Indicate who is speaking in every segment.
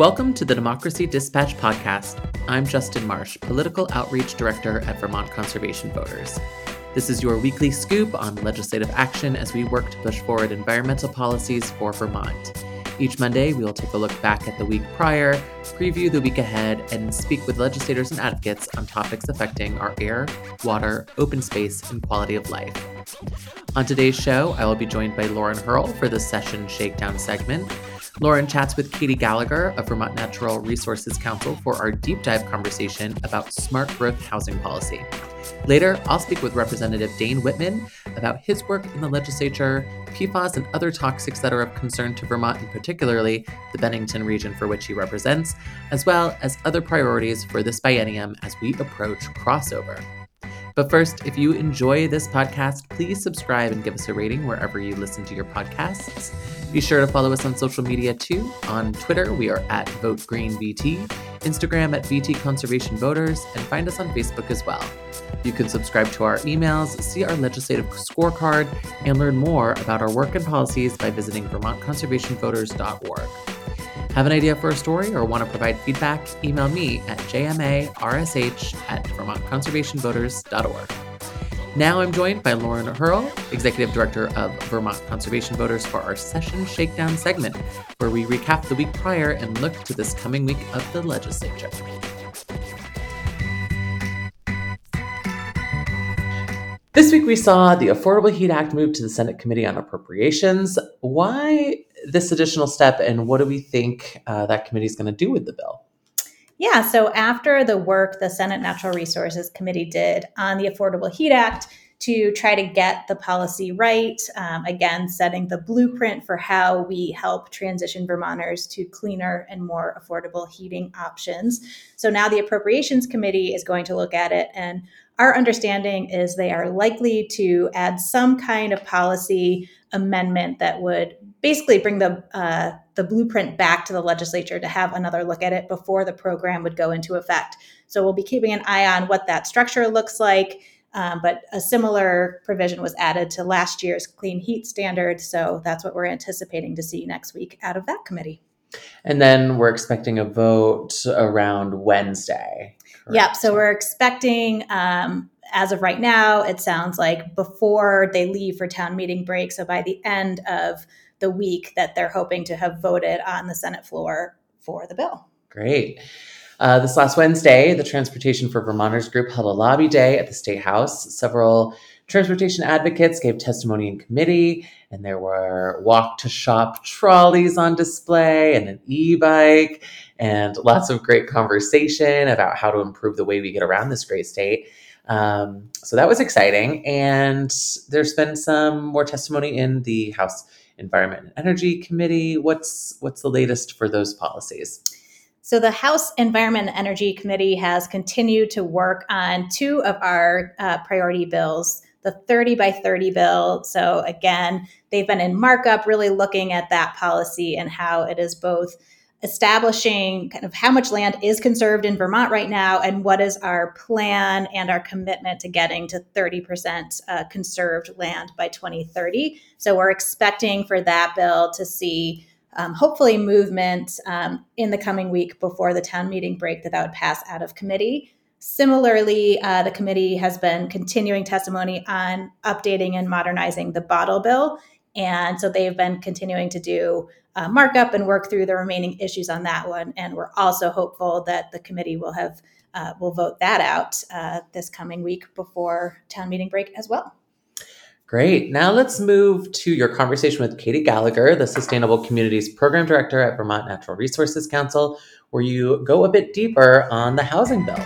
Speaker 1: Welcome to the Democracy Dispatch podcast. I'm Justin Marsh, Political Outreach Director at Vermont Conservation Voters. This is your weekly scoop on legislative action as we work to push forward environmental policies for Vermont. Each Monday, we will take a look back at the week prior, preview the week ahead, and speak with legislators and advocates on topics affecting our air, water, open space, and quality of life. On today's show, I will be joined by Lauren Hierl for the Session Shakedown segment. Lauren chats with Kati Gallagher of Vermont Natural Resources Council for our deep dive conversation about smart growth housing policy. Later, I'll speak with Representative Dane Whitman about his work in the legislature, PFAS, and other toxics that are of concern to Vermont, and particularly the Bennington region for which he represents, as well as other priorities for this biennium as we approach crossover. But first, if you enjoy this podcast, please subscribe and give us a rating wherever you listen to your podcasts. Be sure to follow us on social media too. On Twitter, we are at VoteGreenVT, Instagram at VT Conservation Voters, and find us on Facebook as well. You can subscribe to our emails, see our legislative scorecard, and learn more about our work and policies by visiting VermontConservationVoters.org. Have an idea for a story or want to provide feedback? Email me at jmarsh at vermontconservationvoters.org. Now I'm joined by Lauren Hierl, Executive Director of Vermont Conservation Voters, for our Session Shakedown segment, where we recap the week prior and look to this coming week of the legislature. This week we saw the Affordable Heat Act move to the Senate Committee on Appropriations. Why this additional step, and what do we think uh, that committee is going to do with the bill?
Speaker 2: Yeah, so after the work the Senate Natural Resources Committee did on the Affordable Heat Act to try to get the policy right, um, again, setting the blueprint for how we help transition Vermonters to cleaner and more affordable heating options. So now the Appropriations Committee is going to look at it and our understanding is they are likely to add some kind of policy amendment that would basically bring the uh, the blueprint back to the legislature to have another look at it before the program would go into effect. So we'll be keeping an eye on what that structure looks like. Um, but a similar provision was added to last year's clean heat standard. So that's what we're anticipating to see next week out of that committee.
Speaker 1: And then we're expecting a vote around Wednesday.
Speaker 2: Yep. So we're expecting, um, as of right now, it sounds like before they leave for town meeting break. So by the end of the week, that they're hoping to have voted on the Senate floor for the bill.
Speaker 1: Great. Uh, this last Wednesday, the Transportation for Vermonters group held a lobby day at the State House. Several transportation advocates gave testimony in committee, and there were walk to shop trolleys on display and an e bike, and lots of great conversation about how to improve the way we get around this great state. Um, so that was exciting. And there's been some more testimony in the House Environment and Energy Committee. What's what's the latest for those policies?
Speaker 2: So, the House Environment and Energy Committee has continued to work on two of our uh, priority bills the 30 by 30 bill. So, again, they've been in markup, really looking at that policy and how it is both establishing kind of how much land is conserved in Vermont right now and what is our plan and our commitment to getting to 30% uh, conserved land by 2030. So, we're expecting for that bill to see um, hopefully movement um, in the coming week before the town meeting break that that would pass out of committee. Similarly, uh, the committee has been continuing testimony on updating and modernizing the bottle bill. And so they've been continuing to do uh, markup and work through the remaining issues on that one. And we're also hopeful that the committee will have uh, will vote that out uh, this coming week before town meeting break as well.
Speaker 1: Great. Now let's move to your conversation with Kati Gallagher, the Sustainable Communities Program Director at Vermont Natural Resources Council, where you go a bit deeper on the housing bill.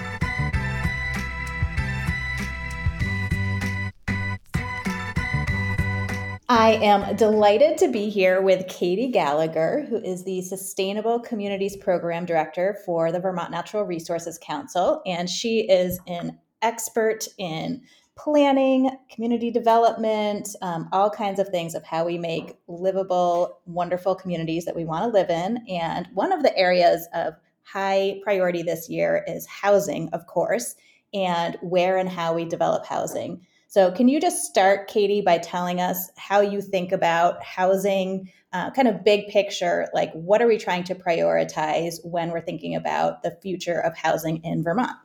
Speaker 2: I am delighted to be here with Kati Gallagher, who is the Sustainable Communities Program Director for the Vermont Natural Resources Council. And she is an expert in planning, community development, um, all kinds of things of how we make livable, wonderful communities that we want to live in. And one of the areas of high priority this year is housing, of course, and where and how we develop housing. So, can you just start, Kati, by telling us how you think about housing, uh, kind of big picture? Like, what are we trying to prioritize when we're thinking about the future of housing in Vermont?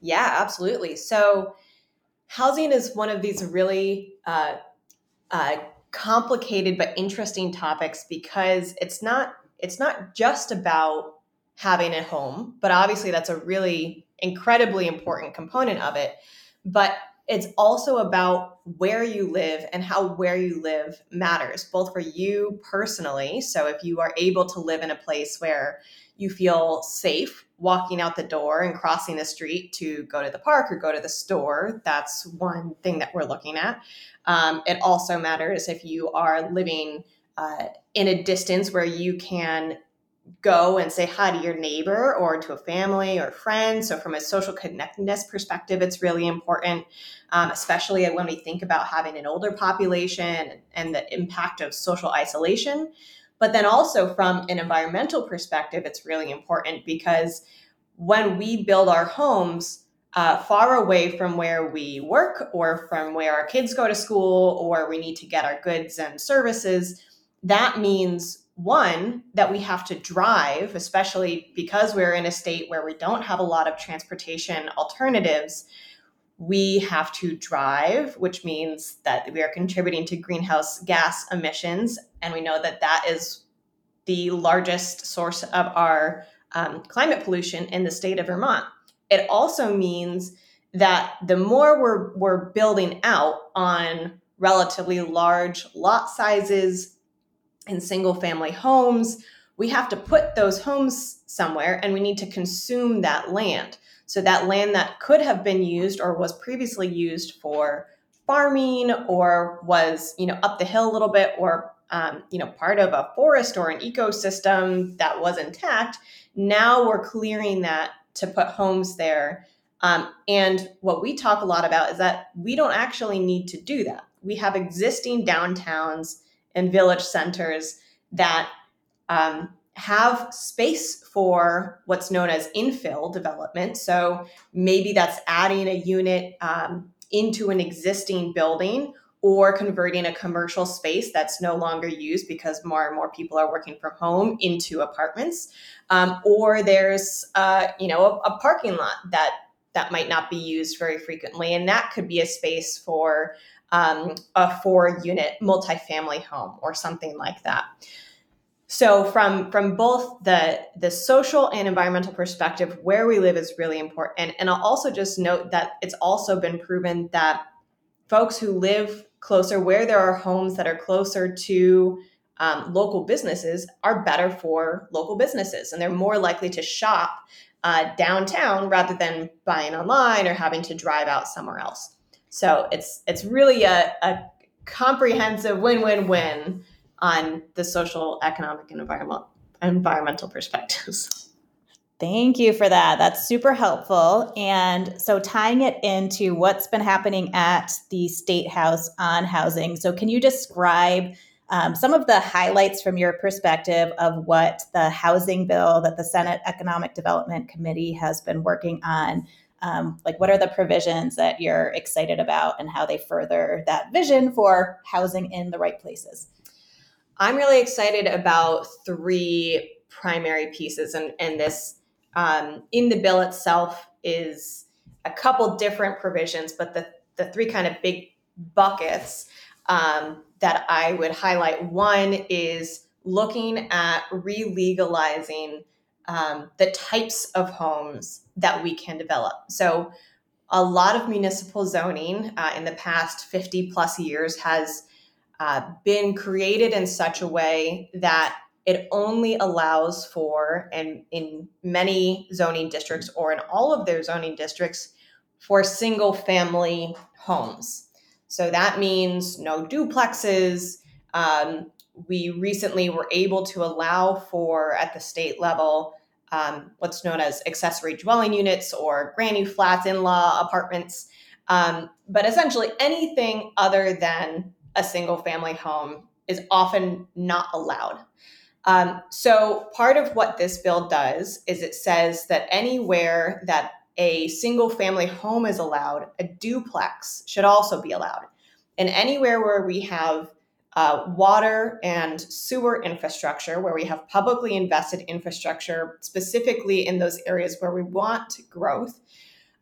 Speaker 3: Yeah, absolutely. So, housing is one of these really uh, uh, complicated but interesting topics because it's not it's not just about having a home, but obviously that's a really incredibly important component of it. But it's also about where you live and how where you live matters, both for you personally. So if you are able to live in a place where you feel safe walking out the door and crossing the street to go to the park or go to the store. That's one thing that we're looking at. Um, it also matters if you are living uh, in a distance where you can go and say hi to your neighbor or to a family or friend. So, from a social connectedness perspective, it's really important, um, especially when we think about having an older population and the impact of social isolation. But then also from an environmental perspective, it's really important because when we build our homes uh, far away from where we work or from where our kids go to school or we need to get our goods and services, that means one, that we have to drive, especially because we're in a state where we don't have a lot of transportation alternatives. We have to drive, which means that we are contributing to greenhouse gas emissions and we know that that is the largest source of our um, climate pollution in the state of Vermont. It also means that the more we're, we're building out on relatively large lot sizes and single family homes, we have to put those homes somewhere and we need to consume that land. So, that land that could have been used or was previously used for farming or was you know up the hill a little bit or um, you know, part of a forest or an ecosystem that was intact. Now we're clearing that to put homes there. Um, and what we talk a lot about is that we don't actually need to do that. We have existing downtowns and village centers that um, have space for what's known as infill development. So maybe that's adding a unit um, into an existing building or converting a commercial space that's no longer used because more and more people are working from home into apartments um, or there's uh, you know a, a, parking lot that that might not be used very frequently and that could be a space for um, a four unit multifamily home or something like that so from from both the the social and environmental perspective where we live is really important and i'll also just note that it's also been proven that folks who live closer, where there are homes that are closer to um, local businesses, are better for local businesses. And they're more likely to shop uh, downtown rather than buying online or having to drive out somewhere else. So it's it's really a, a comprehensive win-win-win on the social, economic, and environmental environmental perspectives.
Speaker 2: Thank you for that. That's super helpful. And so, tying it into what's been happening at the State House on housing. So, can you describe um, some of the highlights from your perspective of what the housing bill that the Senate Economic Development Committee has been working on? Um, like, what are the provisions that you're excited about and how they further that vision for housing in the right places?
Speaker 3: I'm really excited about three primary pieces, and, and this um, in the bill itself is a couple different provisions, but the, the three kind of big buckets um, that I would highlight one is looking at re-legalizing um, the types of homes that we can develop. So, a lot of municipal zoning uh, in the past 50 plus years has uh, been created in such a way that it only allows for, and in many zoning districts or in all of their zoning districts, for single family homes. So that means no duplexes. Um, we recently were able to allow for, at the state level, um, what's known as accessory dwelling units or granny flats, in law apartments. Um, but essentially, anything other than a single family home is often not allowed. Um, so, part of what this bill does is it says that anywhere that a single family home is allowed, a duplex should also be allowed. And anywhere where we have uh, water and sewer infrastructure, where we have publicly invested infrastructure, specifically in those areas where we want growth,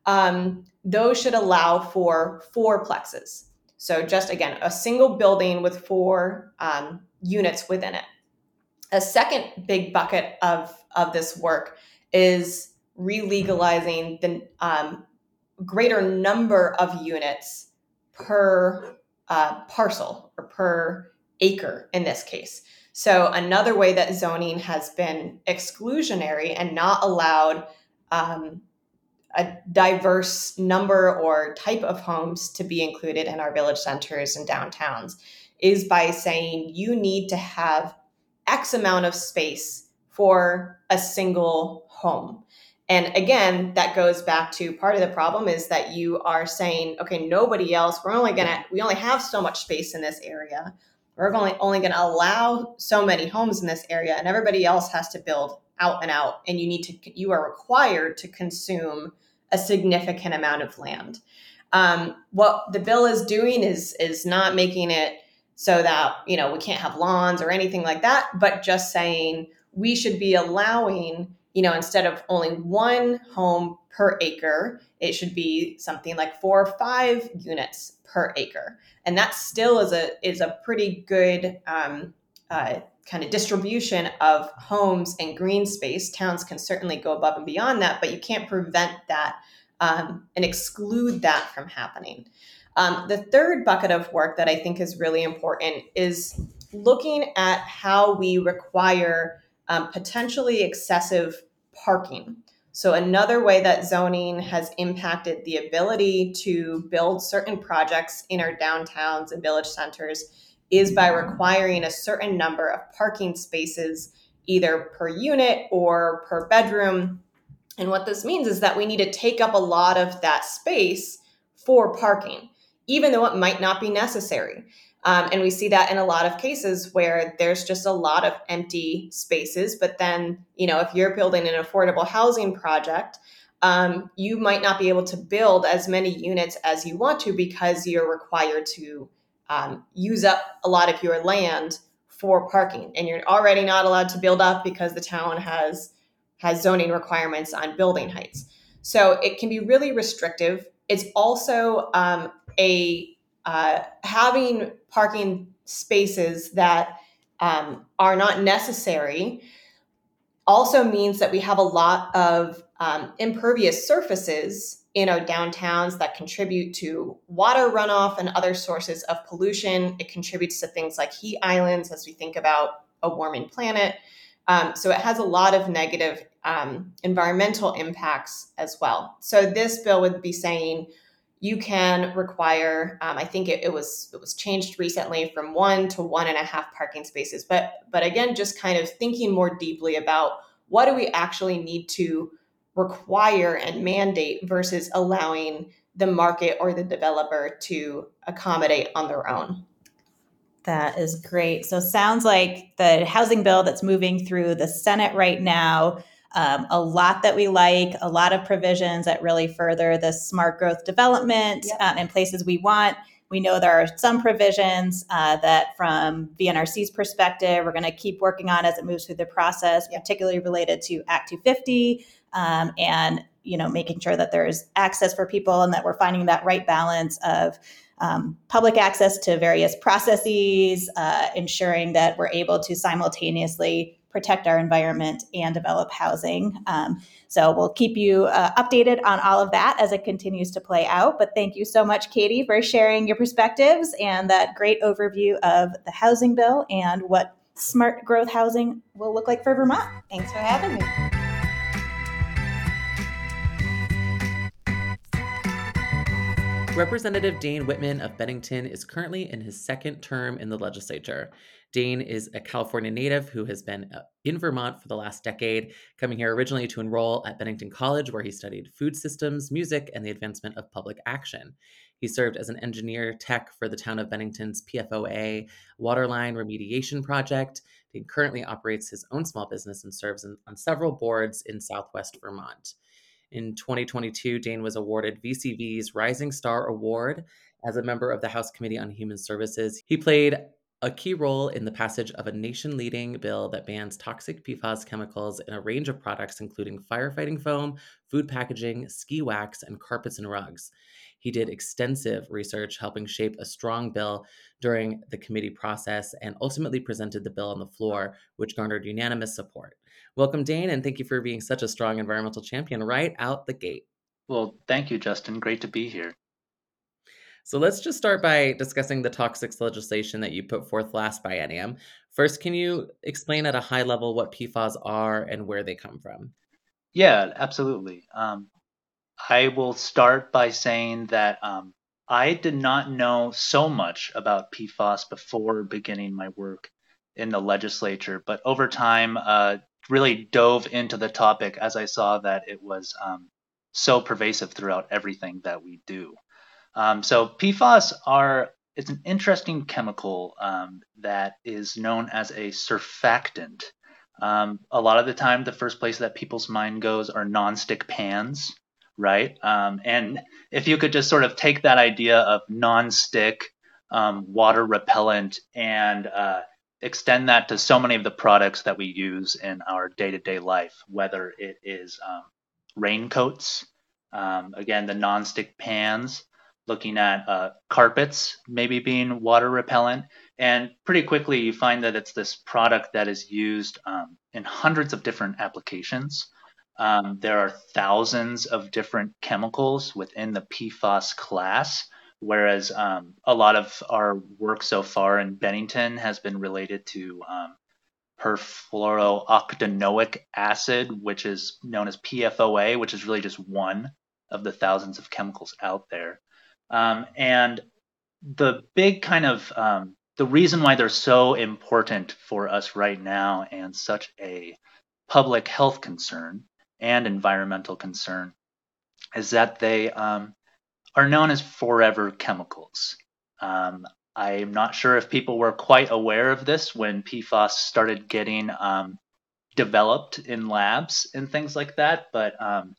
Speaker 3: um, those should allow for four plexes. So, just again, a single building with four um, units within it. A second big bucket of, of this work is re-legalizing the um, greater number of units per uh, parcel or per acre in this case. So another way that zoning has been exclusionary and not allowed um, a diverse number or type of homes to be included in our village centers and downtowns is by saying you need to have X amount of space for a single home. And again, that goes back to part of the problem is that you are saying, okay, nobody else, we're only gonna, we only have so much space in this area. We're only, only gonna allow so many homes in this area, and everybody else has to build out and out. And you need to, you are required to consume a significant amount of land. Um, what the bill is doing is is not making it so that you know we can't have lawns or anything like that, but just saying we should be allowing you know, instead of only one home per acre, it should be something like four or five units per acre. And that still is a is a pretty good um, uh, kind of distribution of homes and green space. Towns can certainly go above and beyond that, but you can't prevent that um, and exclude that from happening. Um, the third bucket of work that I think is really important is looking at how we require um, potentially excessive parking. So, another way that zoning has impacted the ability to build certain projects in our downtowns and village centers is by requiring a certain number of parking spaces, either per unit or per bedroom. And what this means is that we need to take up a lot of that space for parking, even though it might not be necessary. Um, and we see that in a lot of cases where there's just a lot of empty spaces. But then, you know, if you're building an affordable housing project, um, you might not be able to build as many units as you want to because you're required to um, use up a lot of your land for parking, and you're already not allowed to build up because the town has has zoning requirements on building heights. So it can be really restrictive. It's also um, a uh, having parking spaces that um, are not necessary also means that we have a lot of um, impervious surfaces in our downtowns that contribute to water runoff and other sources of pollution. It contributes to things like heat islands as we think about a warming planet. Um, so it has a lot of negative um, environmental impacts as well. So this bill would be saying you can require um, i think it, it, was it was changed recently from one to one and a half parking spaces but but again just kind of thinking more deeply about what do we actually need to require and mandate versus allowing the market or the developer to accommodate on their own.
Speaker 2: That is great. So sounds like the housing bill that's moving through the senate right now um, a lot that we like, a lot of provisions that really further the smart growth development yep. um, in places we want. We know there are some provisions uh, that, from VNRC's perspective, we're going to keep working on as it moves through the process, yep. particularly related to Act 250 um, and you know making sure that there's access for people and that we're finding that right balance of um, public access to various processes, uh, ensuring that we're able to simultaneously protect our environment and develop housing. Um, so we'll keep you uh, updated on all of that as it continues to play out. But thank you so much, Kati, for sharing your perspectives and that great overview of the housing bill and what smart growth housing will look like for Vermont.
Speaker 3: Thanks for having me.
Speaker 1: Representative Dane Whitman of Bennington is currently in his second term in the legislature. Dane is a California native who has been uh, in Vermont for the last decade, coming here originally to enroll at Bennington College, where he studied food systems, music, and the advancement of public action. He served as an engineer tech for the town of Bennington's PFOA waterline remediation project. Dane currently operates his own small business and serves in, on several boards in southwest Vermont. In 2022, Dane was awarded VCV's Rising Star Award as a member of the House Committee on Human Services. He played a key role in the passage of a nation leading bill that bans toxic PFAS chemicals in a range of products, including firefighting foam, food packaging, ski wax, and carpets and rugs. He did extensive research, helping shape a strong bill during the committee process and ultimately presented the bill on the floor, which garnered unanimous support. Welcome, Dane, and thank you for being such a strong environmental champion right out the gate.
Speaker 4: Well, thank you, Justin. Great to be here.
Speaker 1: So let's just start by discussing the toxics legislation that you put forth last biennium. First, can you explain at a high level what PFAS are and where they come from?
Speaker 4: Yeah, absolutely. Um, I will start by saying that um, I did not know so much about PFAS before beginning my work in the legislature, but over time, uh, really dove into the topic as I saw that it was um, so pervasive throughout everything that we do. Um, so PFAS are it's an interesting chemical um, that is known as a surfactant. Um, a lot of the time, the first place that people's mind goes are nonstick pans, right? Um, and if you could just sort of take that idea of nonstick, um, water repellent, and uh, extend that to so many of the products that we use in our day-to-day life, whether it is um, raincoats, again the nonstick pans looking at uh, carpets maybe being water repellent. And pretty quickly, you find that it's this product that is used um, in hundreds of different applications. Um, there are thousands of different chemicals within the PFAS class, whereas um, a lot of our work so far in Bennington has been related to um, perfluorooctanoic acid, which is known as PFOA, which is really just one of the thousands of chemicals out there. Um, and the big kind of um, the reason why they're so important for us right now and such a public health concern and environmental concern is that they um, are known as forever chemicals. Um, I'm not sure if people were quite aware of this when PFAS started getting um, developed in labs and things like that, but um,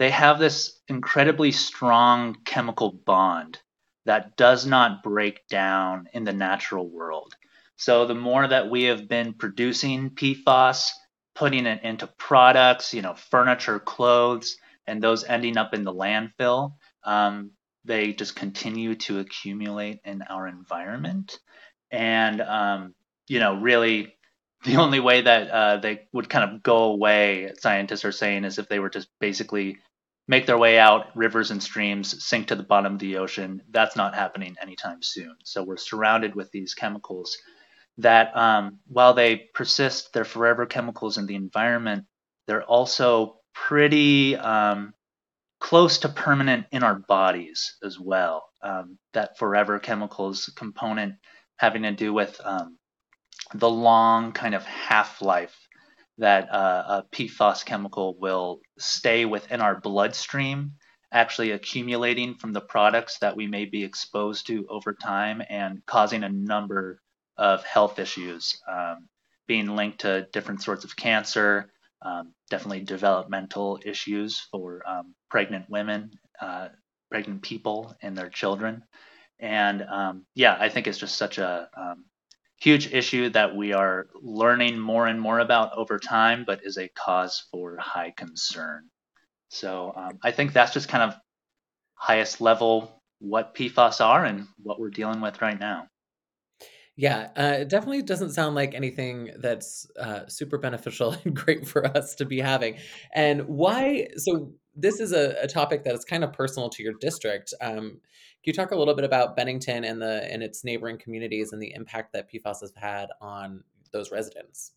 Speaker 4: they have this incredibly strong chemical bond that does not break down in the natural world. So the more that we have been producing PFAS, putting it into products, you know, furniture, clothes, and those ending up in the landfill, um, they just continue to accumulate in our environment. And, um, you know, really the only way that uh, they would kind of go away, scientists are saying, is if they were just basically make their way out rivers and streams, sink to the bottom of the ocean. That's not happening anytime soon. So we're surrounded with these chemicals that, um, while they persist, they're forever chemicals in the environment. They're also pretty um, close to permanent in our bodies as well. Um, that forever chemicals component having to do with um, the long kind of half life that uh, a PFAS chemical will stay within our bloodstream, actually accumulating from the products that we may be exposed to over time and causing a number of health issues, um, being linked to different sorts of cancer, um, definitely developmental issues for um, pregnant women, uh, pregnant people, and their children. And um, yeah, I think it's just such a um, huge issue that we are learning more and more about over time, but is a cause for high concern. So um, I think that's just kind of highest level what PFAS are and what we're dealing with right now.
Speaker 1: Yeah, uh, it definitely doesn't sound like anything that's uh, super beneficial and great for us to be having. And why? So, this is a, a topic that is kind of personal to your district. Um, you talk a little bit about Bennington and the and its neighboring communities and the impact that PFAS has had on those residents?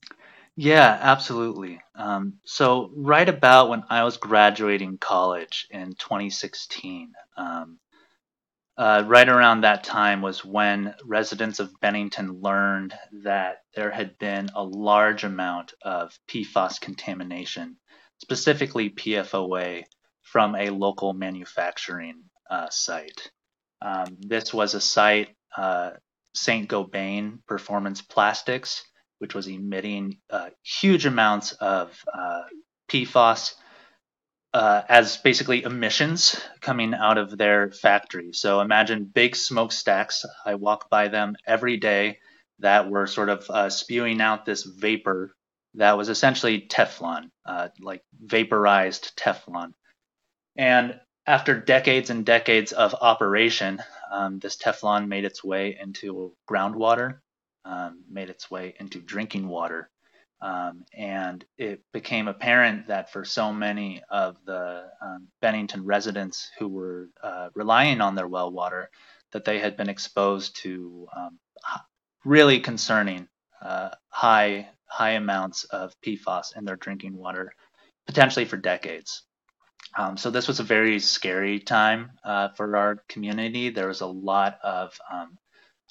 Speaker 4: Yeah, absolutely. Um, so right about when I was graduating college in 2016, um, uh, right around that time was when residents of Bennington learned that there had been a large amount of PFAS contamination, specifically PFOA, from a local manufacturing uh, site. Um, this was a site, uh, St. Gobain Performance Plastics, which was emitting uh, huge amounts of uh, PFAS uh, as basically emissions coming out of their factory. So imagine big smokestacks. I walk by them every day that were sort of uh, spewing out this vapor that was essentially Teflon, uh, like vaporized Teflon. And after decades and decades of operation, um, this Teflon made its way into groundwater, um, made its way into drinking water. Um, and it became apparent that for so many of the um, Bennington residents who were uh, relying on their well water, that they had been exposed to um, really concerning uh, high high amounts of PFAS in their drinking water, potentially for decades. Um, so this was a very scary time uh, for our community. There was a lot of um,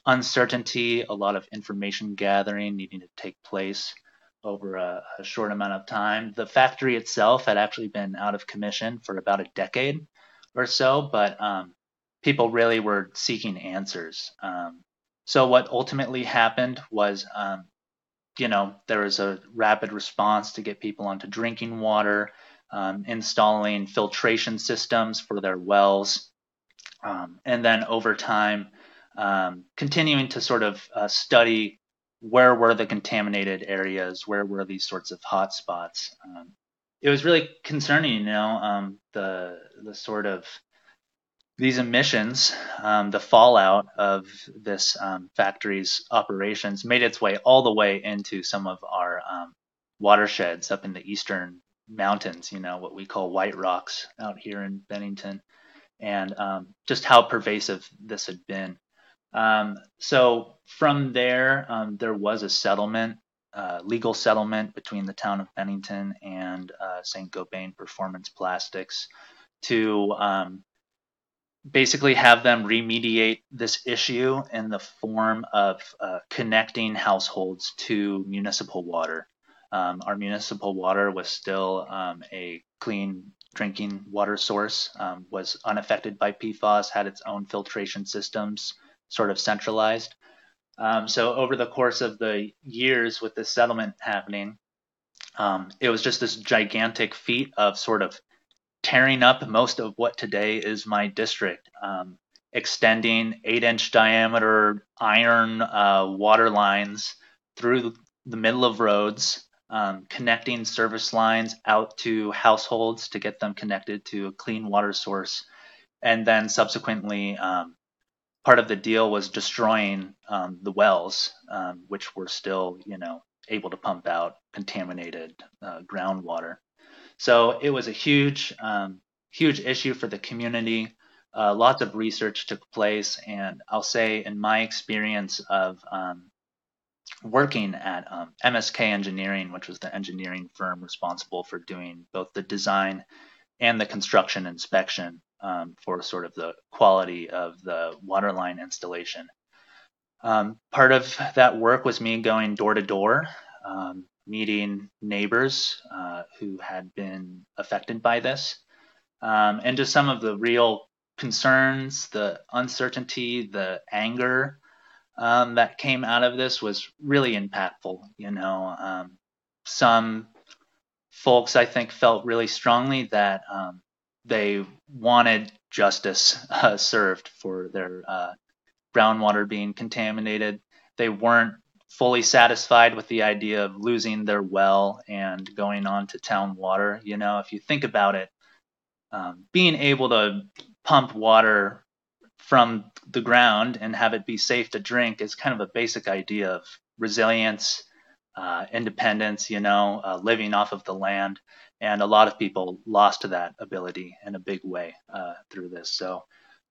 Speaker 4: uncertainty, a lot of information gathering needing to take place over a, a, short amount of time. The factory itself had actually been out of commission for about a decade or so, but um, people really were seeking answers. Um, so what ultimately happened was, um, you know, there was a rapid response to get people onto drinking water um, installing filtration systems for their wells, um, and then over time, um, continuing to sort of uh, study where were the contaminated areas, where were these sorts of hot spots. Um, it was really concerning, you know, um, the the sort of these emissions, um, the fallout of this factory's operations made its way all the way into some of our watersheds up in the eastern mountains, you know, what we call white rocks out here in Bennington, and um, just how pervasive this had been. Um, so from there, um, there was a settlement, uh, legal settlement between the town of Bennington and uh, St. Gobain Performance Plastics to um, basically have them remediate this issue in the form of uh, connecting households to municipal water. Um, our municipal water was still um, a clean drinking water source, um, was unaffected by PFAS, had its own filtration systems, sort of centralized. Um, so over the course of the years with this settlement happening, um, it was just this gigantic feat of sort of tearing up most of what today is my district, um, extending eight inch diameter iron uh, water lines through the middle of roads um, connecting service lines out to households to get them connected to a clean water source. And then subsequently, um, part of the deal was destroying um, the wells, um, which were still, you know, able to pump out contaminated uh, groundwater. So it was a huge, um, huge issue for the community. Uh, lots of research took place, and I'll say, in my experience of um, working at um, MSK Engineering, which was the engineering firm responsible for doing both the design and the construction inspection um, for sort of the quality of the waterline installation. Um, part of that work was me going door to door, um, meeting neighbors uh, who had been affected by this, um, and just some of the real concerns, the uncertainty, the anger um, that came out of this was really impactful. You know, um, some folks I think felt really strongly that um, they wanted justice uh, served for their uh, groundwater being contaminated. They weren't fully satisfied with the idea of losing their well and going on to town water. You know, if you think about it, um, being able to pump water from the ground and have it be safe to drink is kind of a basic idea of resilience, uh, independence, you know, uh, living off of the land. And a lot of people lost that ability in a big way uh, through this. So,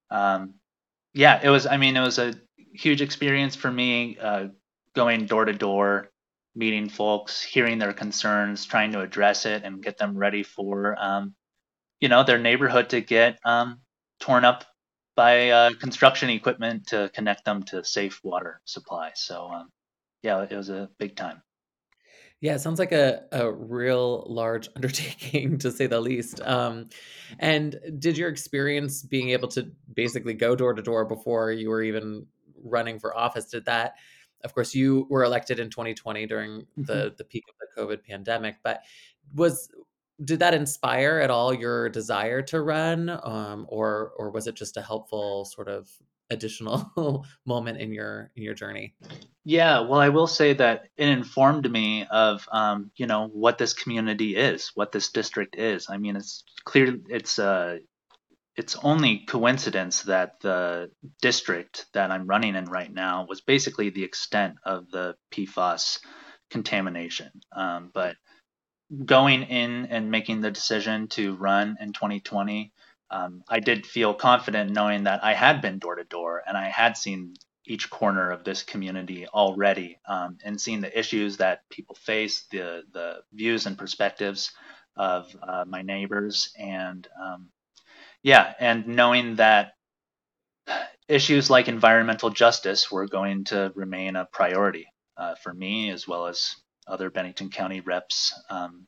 Speaker 4: um, yeah, it was, I mean, it was a huge experience for me uh, going door to door, meeting folks, hearing their concerns, trying to address it and get them ready for, um, you know, their neighborhood to get um, torn up by uh, construction equipment to connect them to safe water supply. So um, yeah, it was a big time.
Speaker 1: Yeah, it sounds like a, a real large undertaking to say the least. Um, and did your experience being able to basically go door to door before you were even running for office, did that? Of course, you were elected in 2020 during the, mm-hmm. the peak of the COVID pandemic, but was did that inspire at all your desire to run, um, or or was it just a helpful sort of additional moment in your in your journey?
Speaker 4: Yeah, well, I will say that it informed me of um, you know what this community is, what this district is. I mean, it's clear it's uh, it's only coincidence that the district that I'm running in right now was basically the extent of the PFAS contamination. Um, but going in and making the decision to run in 2020, um, I did feel confident knowing that I had been door to door and I had seen each corner of this community already um, and seeing the issues that people face, the the views and perspectives of uh, my neighbors, and um, yeah, and knowing that issues like environmental justice were going to remain a priority uh, for me as well as other Bennington County reps, um,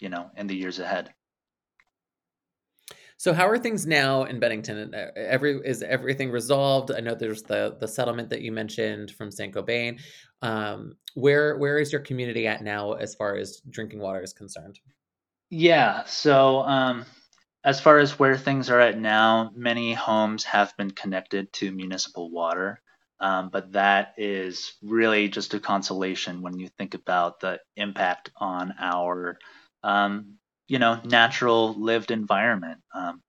Speaker 4: you know, in the years ahead.
Speaker 1: So how are things now in Bennington? Uh, every is everything resolved? I know there's the the settlement that you mentioned from Saint Gobain. Um, where where is your community at now as far as drinking water is concerned?
Speaker 4: Yeah, so um, as far as where things are at now, many homes have been connected to municipal water. Um, but that is really just a consolation when you think about the impact on our, um, you know, natural lived environment. Um,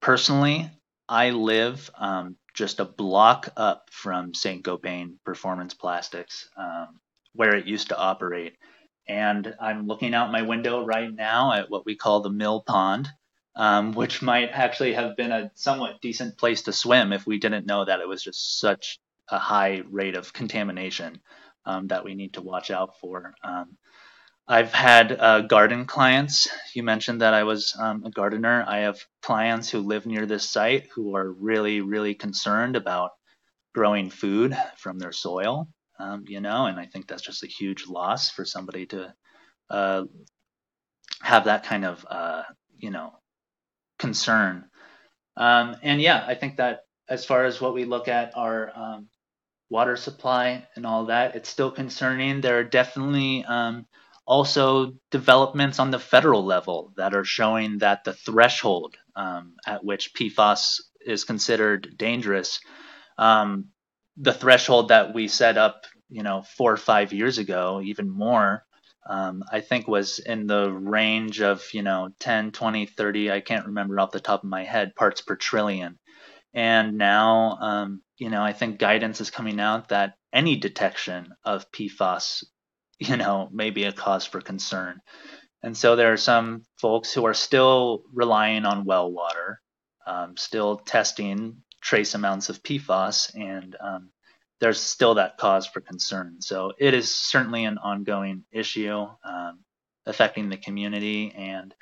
Speaker 4: personally, I live um, just a block up from St. Gobain Performance Plastics, um, where it used to operate. And I'm looking out my window right now at what we call the mill pond um, which might actually have been a somewhat decent place to swim if we didn't know that it was just such a high rate of contamination um, that we need to watch out for. Um, I've had uh, garden clients. You mentioned that I was um, a gardener. I have clients who live near this site who are really, really concerned about growing food from their soil. Um, you know, and I think that's just a huge loss for somebody to uh, have that kind of, uh, you know, concern. Um, and yeah, I think that as far as what we look at our um, water supply and all that, it's still concerning. There are definitely um, also developments on the federal level that are showing that the threshold um, at which PFAS is considered dangerous, um, the threshold that we set up, you know, four or five years ago, even more, um, I think was in the range of, you know, 10, 20, 30, I can't remember off the top of my head, parts per trillion. And now, um, you know, I think guidance is coming out that any detection of PFAS, you know, may be a cause for concern. And so there are some folks who are still relying on well water, um, still testing trace amounts of PFAS, and um, there's still that cause for concern. So it is certainly an ongoing issue um, affecting the community. And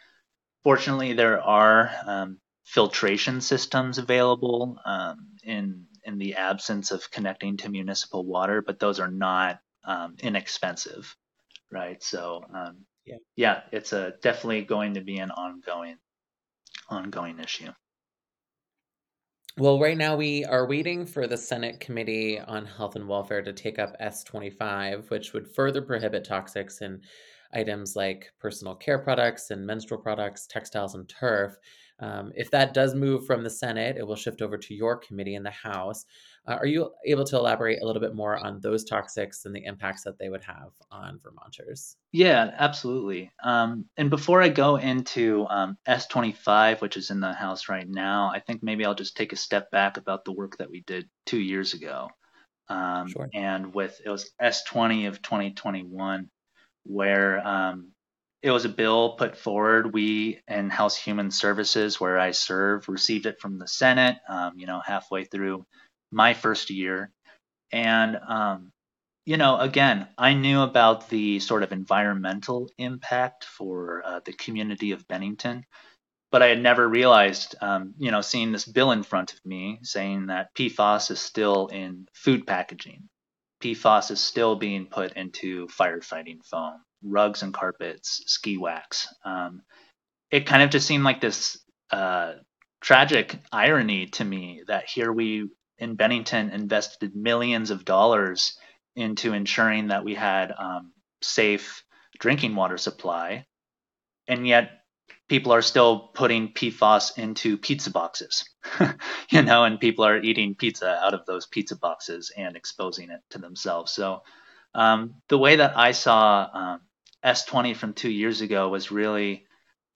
Speaker 4: fortunately, there are um, filtration systems available um, in in the absence of connecting to municipal water, but those are not um, inexpensive, right? So um, yeah, yeah, it's a definitely going to be an ongoing ongoing issue.
Speaker 1: Well, right now we are waiting for the Senate Committee on Health and Welfare to take up S25, which would further prohibit toxics in items like personal care products and menstrual products, textiles, and turf. Um, if that does move from the Senate, it will shift over to your committee in the House. Uh, are you able to elaborate a little bit more on those toxics and the impacts that they would have on Vermonters?
Speaker 4: Yeah, absolutely. Um, and before I go into um, S25, which is in the House right now, I think maybe I'll just take a step back about the work that we did two years ago. Um, sure. And with it was S20 of 2021, where um, it was a bill put forward. We in House Human Services, where I serve, received it from the Senate. Um, you know, halfway through my first year, and um, you know, again, I knew about the sort of environmental impact for uh, the community of Bennington, but I had never realized, um, you know, seeing this bill in front of me saying that PFAS is still in food packaging. PFAS is still being put into firefighting foam rugs and carpets, ski wax. Um, it kind of just seemed like this uh, tragic irony to me that here we in Bennington invested millions of dollars into ensuring that we had um, safe drinking water supply, and yet people are still putting PFAS into pizza boxes, you know, and people are eating pizza out of those pizza boxes and exposing it to themselves. So um, the way that I saw um, S20 from two years ago was really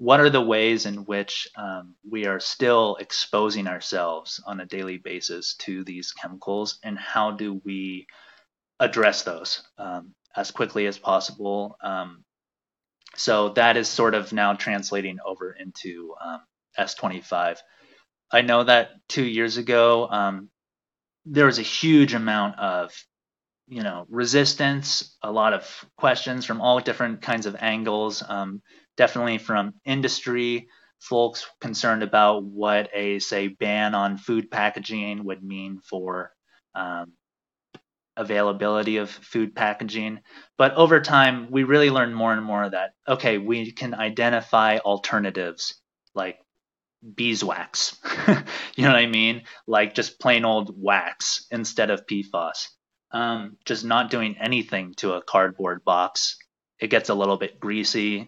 Speaker 4: what are the ways in which um, we are still exposing ourselves on a daily basis to these chemicals and how do we address those um, as quickly as possible? Um, so that is sort of now translating over into um, s25 i know that two years ago um, there was a huge amount of you know resistance a lot of questions from all different kinds of angles. Um, definitely from industry folks concerned about what a say ban on food packaging would mean for um, availability of food packaging. But over time we really learned more and more that okay we can identify alternatives like beeswax. You know what i mean? Like just plain old wax instead of pfas um, just not doing anything to a cardboard box it gets a little bit greasy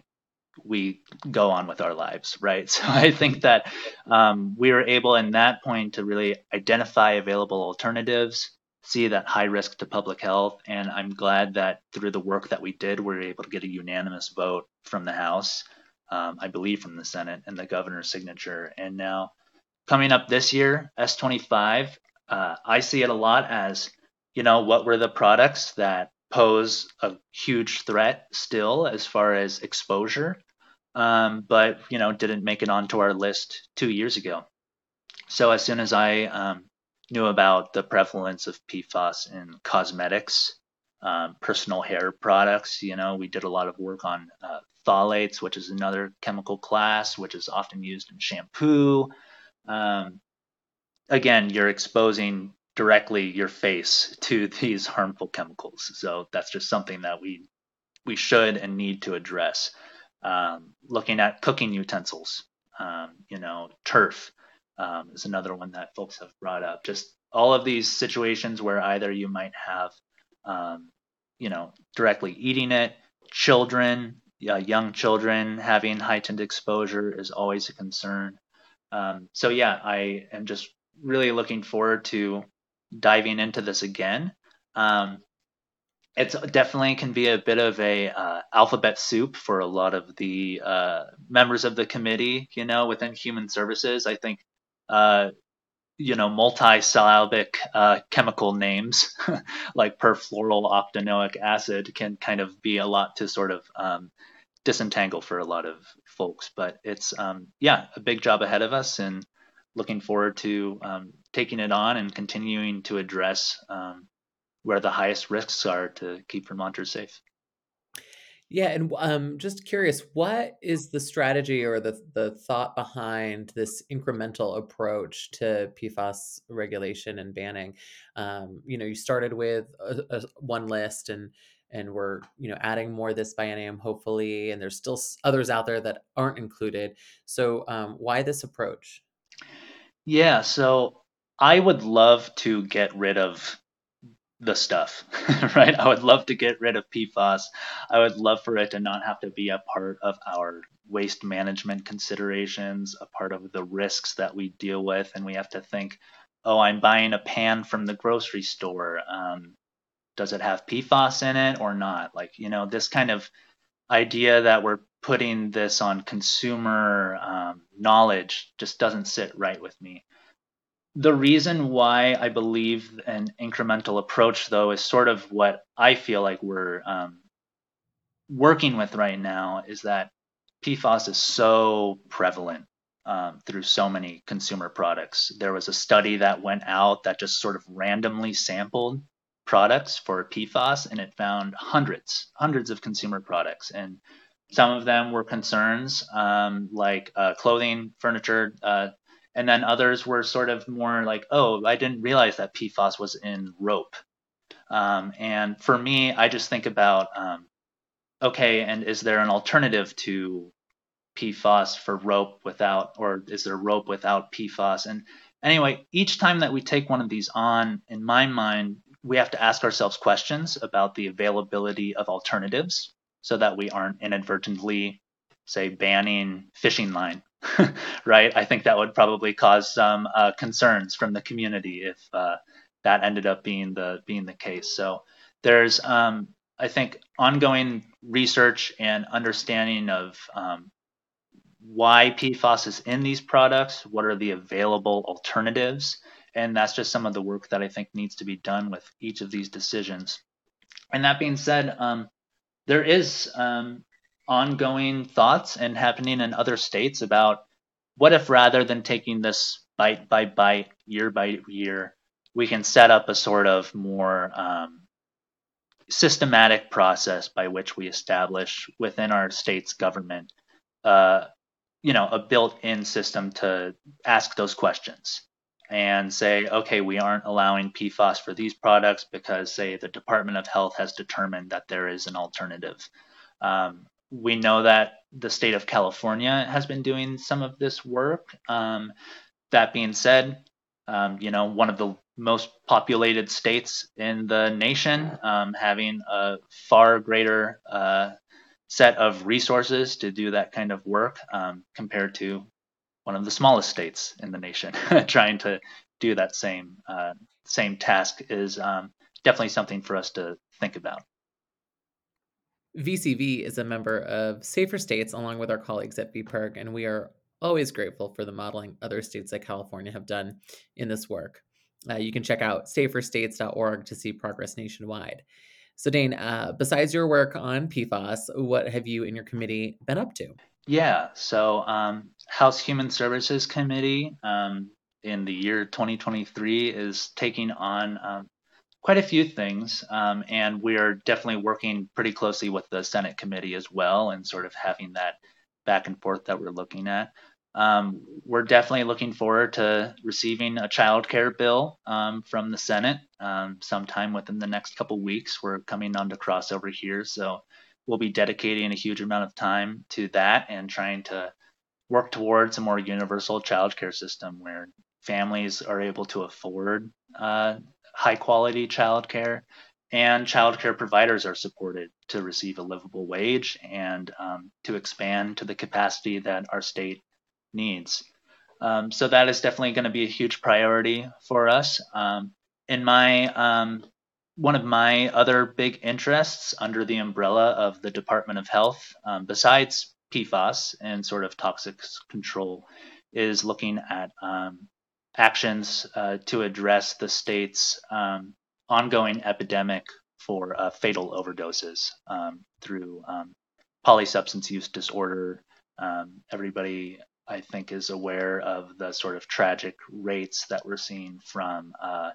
Speaker 4: we go on with our lives, right? So I think that um, we were able in that point to really identify available alternatives, see that high risk to public health, and I'm glad that through the work that we did, we were able to get a unanimous vote from the House, um, I believe from the Senate, and the governor's signature. And now coming up this year, S25, uh, I see it a lot as, you know, what were the products that pose a huge threat still as far as exposure um, but you know didn't make it onto our list two years ago. So as soon as I um, knew about the prevalence of PFAS in cosmetics, um, personal hair products, you know, we did a lot of work on uh, phthalates, which is another chemical class, which is often used in shampoo. Um, again, you're exposing directly your face to these harmful chemicals. So that's just something that we we should and need to address um, looking at cooking utensils, um, you know, turf um, is another one that folks have brought up. Just all of these situations where either you might have, um, you know, directly eating it, children, uh, young children having heightened exposure is always a concern. Um, so yeah, I am just really looking forward to diving into this again. Um, it's definitely can be a bit of a uh, alphabet soup for a lot of the uh, members of the committee. You know, within human services, I think uh, you know multi-syllabic uh, chemical names like perfluorooctanoic acid can kind of be a lot to sort of um, disentangle for a lot of folks. But it's um, yeah, a big job ahead of us, and looking forward to um, taking it on and continuing to address um, where the highest risks are to keep Vermonters safe.
Speaker 1: Yeah, and um, just curious, what is the strategy or the the thought behind this incremental approach to PFAS regulation and banning? Um, you know, you started with a, a, one list, and and we're you know adding more this biennium, hopefully, and there's still others out there that aren't included. So, um, why this approach?
Speaker 4: Yeah, so I would love to get rid of the stuff, right? I would love to get rid of PFAS. I would love for it to not have to be a part of our waste management considerations, a part of the risks that we deal with. And we have to think, oh, I'm buying a pan from the grocery store. Um, does it have PFAS in it or not? Like, you know, this kind of idea that we're putting this on consumer um, knowledge just doesn't sit right with me. The reason why I believe an incremental approach, though, is sort of what I feel like we're um, working with right now is that PFAS is so prevalent um, through so many consumer products. There was a study that went out that just sort of randomly sampled products for PFAS, and it found hundreds, hundreds of consumer products. And some of them were concerns um, like uh, clothing, furniture, uh, and then others were sort of more like, oh, I didn't realize that PFAS was in rope. Um, and for me, I just think about, um, okay, and is there an alternative to PFAS for rope without, or is there rope without PFAS? And anyway, each time that we take one of these on, in my mind, we have to ask ourselves questions about the availability of alternatives so that we aren't inadvertently say, banning fishing line, right? I think that would probably cause some uh, concerns from the community if uh, that ended up being the being the case. So there's, um, I think, ongoing research and understanding of um, why PFAS is in these products, what are the available alternatives, and that's just some of the work that I think needs to be done with each of these decisions. And that being said, um, there is um, ongoing thoughts and happening in other states about what if rather than taking this bite by bite, year by year, we can set up a sort of more um, systematic process by which we establish within our state's government, uh, you know, a built-in system to ask those questions and say, okay, we aren't allowing PFAS for these products because, say, the Department of Health has determined that there is an alternative. Um, we know that the state of California has been doing some of this work. Um, that being said, um, you know, one of the most populated states in the nation, um, having a far greater uh, set of resources to do that kind of work um, compared to one of the smallest states in the nation trying to do that same uh, same task is um, definitely something for us to think about.
Speaker 1: VCV is a member of Safer States along with our colleagues at VPIRG, and we are always grateful for the modeling other states like California have done in this work. Uh, you can check out saferstates.org to see progress nationwide. So, Dane, uh, besides your work on PFAS, what have you and your committee been up to?
Speaker 4: Yeah, so um, House Human Services Committee um, in the year 2023 is taking on um, quite a few things, um, and we are definitely working pretty closely with the Senate committee as well, and sort of having that back and forth that we're looking at. Um, we're definitely looking forward to receiving a child care bill um, from the Senate sometime within the next couple weeks. We're coming on to crossover here, so we'll be dedicating a huge amount of time to that and trying to work towards a more universal childcare system where families are able to afford uh, high quality childcare and childcare providers are supported to receive a livable wage and um, to expand to the capacity that our state needs. Um, so that is definitely going to be a huge priority for us. Um, in my um, one of my other big interests under the umbrella of the Department of Health, um, besides PFAS and sort of toxic control, is looking at um, actions uh, to address the state's um, ongoing epidemic for uh, fatal overdoses through polysubstance use disorder. everybody I think is aware of the sort of tragic rates that we're seeing from uh,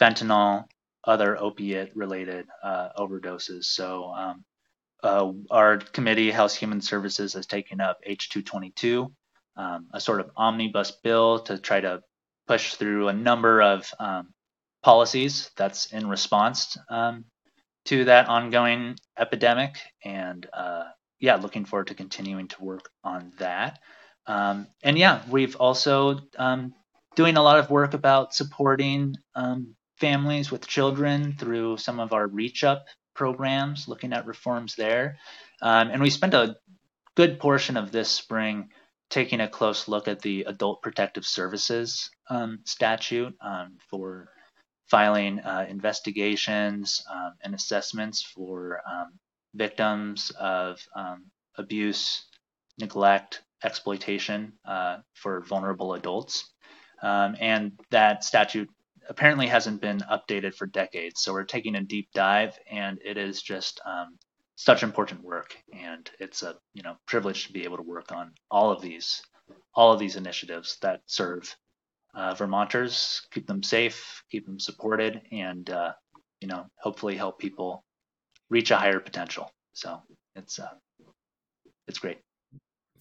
Speaker 4: fentanyl, other opiate related uh, overdoses. So, um, uh, our committee, House Human Services, has taken up H222, um, a sort of omnibus bill to try to push through a number of um, policies that's in response um, to that ongoing epidemic. And uh, yeah, looking forward to continuing to work on that. Um, and yeah, we've also um, doing a lot of work about supporting um, families with children through some of our Reach Up programs, looking at reforms there. Um, and we spent a good portion of this spring taking a close look at the Adult Protective Services um, statute um, for filing uh, investigations and assessments for victims of abuse, neglect, exploitation uh, for vulnerable adults. Um, and that statute apparently hasn't been updated for decades. So we're taking a deep dive, and it is just um, such important work. And it's a you know privilege to be able to work on all of these all of these initiatives that serve uh, Vermonters, keep them safe, keep them supported, and uh, you know hopefully help people reach a higher potential. So it's uh, it's great.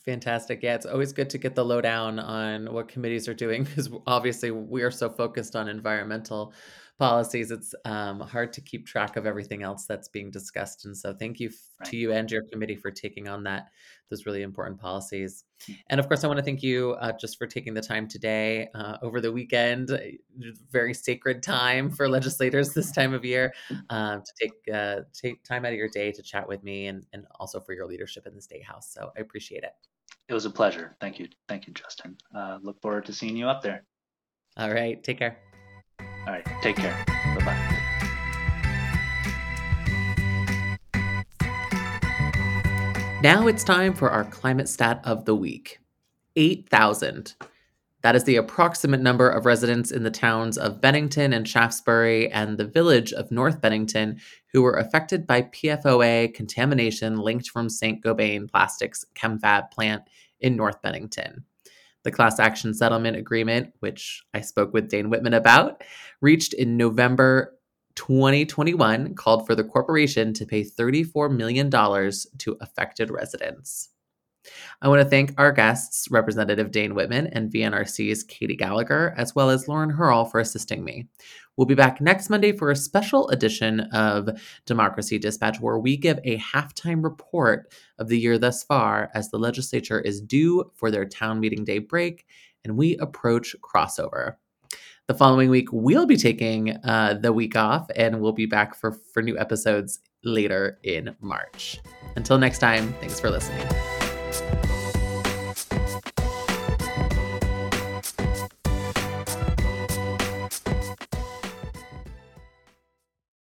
Speaker 1: Fantastic. Yeah, it's always good to get the lowdown on what committees are doing because obviously we are so focused on environmental policies, it's um, hard to keep track of everything else that's being discussed. And so, thank you
Speaker 4: Right.
Speaker 1: to you and your committee for taking on that those really important policies.
Speaker 4: Hmm.
Speaker 1: And of course, I want to thank you uh, just for taking the time today uh, over the weekend. uh, Very sacred time for legislators this time of year um, to take uh, take time out of your day to chat with me, and and also for your leadership in the state house. So I appreciate it.
Speaker 4: It was a pleasure. Thank you. Thank you, Justin. Uh, look forward to seeing you up there.
Speaker 1: All right, take care.
Speaker 4: All right. Take care. Bye bye.
Speaker 1: Now it's time for our climate stat of the week 8,000. That is the approximate number of residents in the towns of Bennington and Shaftsbury and the village of North Bennington who were affected by PFOA contamination linked from St. Gobain Plastics ChemFab plant in North Bennington. The class action settlement agreement, which I spoke with Dane Whitman about, reached in November 2021 called for the corporation to pay $34 million to affected residents. I want to thank our guests, Representative Dane Whitman and VNRC's Kati Gallagher, as well as Lauren Hierl for assisting me. We'll be back next Monday for a special edition of Democracy Dispatch where we give a halftime report of the year thus far as the legislature is due for their town meeting day break and we approach crossover. The following week, we'll be taking uh, the week off and we'll be back for, for new episodes later in March. Until next time, thanks for listening.